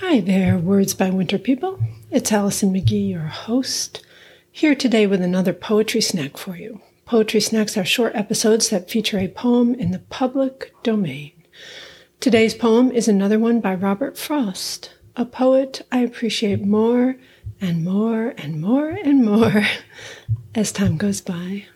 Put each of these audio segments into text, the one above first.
Hi there, Words by Winter people. It's Allison McGhee, your host, here today with another poetry snack for you. Poetry snacks are short episodes that feature a poem in the public domain. Today's poem is another one by Robert Frost, a poet I appreciate more and more and more and more as time goes by.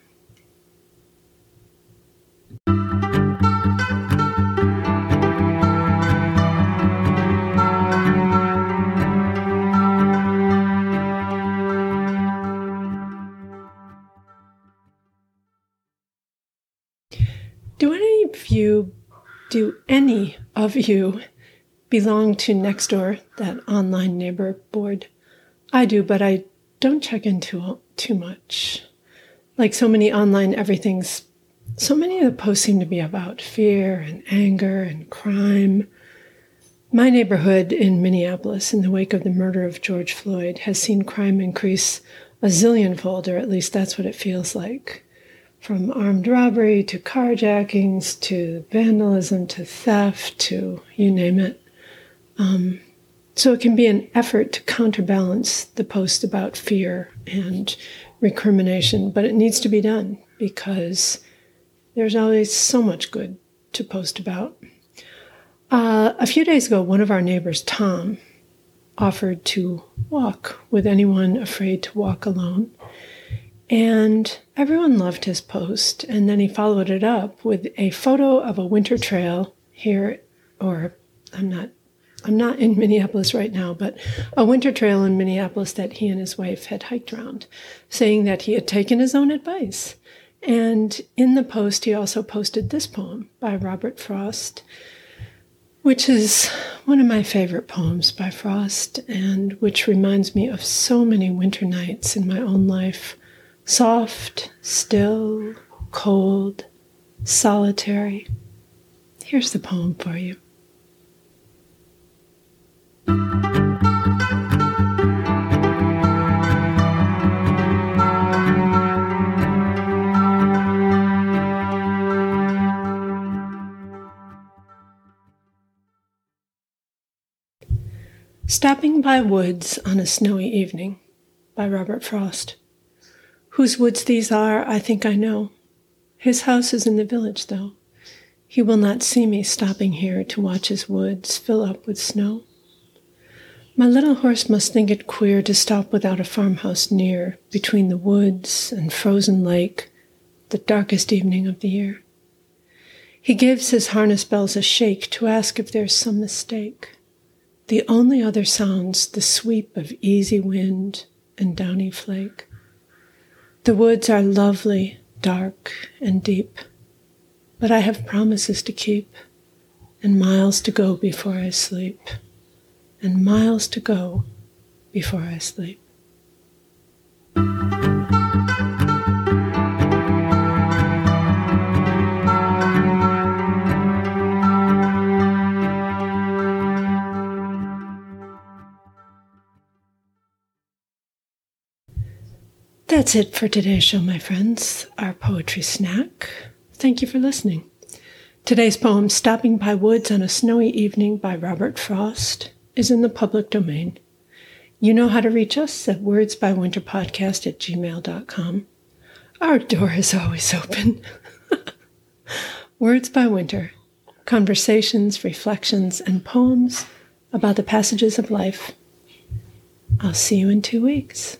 Do any of you, do any of you belong to Nextdoor, that online neighbor board? I do, but I don't check into too much. Like so many online everything's, so many of the posts seem to be about fear and anger and crime. My neighborhood in Minneapolis, in the wake of the murder of George Floyd, has seen crime increase a zillionfold, or at least that's what it feels like from armed robbery to carjackings to vandalism to theft to you name it. Um, so it can be an effort to counterbalance the post about fear and recrimination, but it needs to be done because there's always so much good to post about. Uh, a few days ago, one of our neighbors, Tom, offered to walk with anyone afraid to walk alone. And everyone loved his post. And then he followed it up with a photo of a winter trail here, or I'm not. I'm not in Minneapolis right now, but a winter trail in Minneapolis that he and his wife had hiked around, saying that he had taken his own advice. And in the post, he also posted this poem by Robert Frost, which is one of my favorite poems by Frost, and which reminds me of so many winter nights in my own life soft, still, cold, solitary. Here's the poem for you. Stopping by Woods on a Snowy Evening by Robert Frost. Whose woods these are, I think I know. His house is in the village, though. He will not see me stopping here to watch his woods fill up with snow. My little horse must think it queer to stop without a farmhouse near, between the woods and frozen lake, the darkest evening of the year. He gives his harness bells a shake to ask if there's some mistake. The only other sounds the sweep of easy wind and downy flake. The woods are lovely, dark, and deep, but I have promises to keep, and miles to go before I sleep, and miles to go before I sleep. That's it for today's show, my friends, our poetry snack. Thank you for listening. Today's poem, Stopping by Woods on a Snowy Evening by Robert Frost, is in the public domain. You know how to reach us at wordsbywinterpodcast at gmail.com. Our door is always open. Words by Winter conversations, reflections, and poems about the passages of life. I'll see you in two weeks.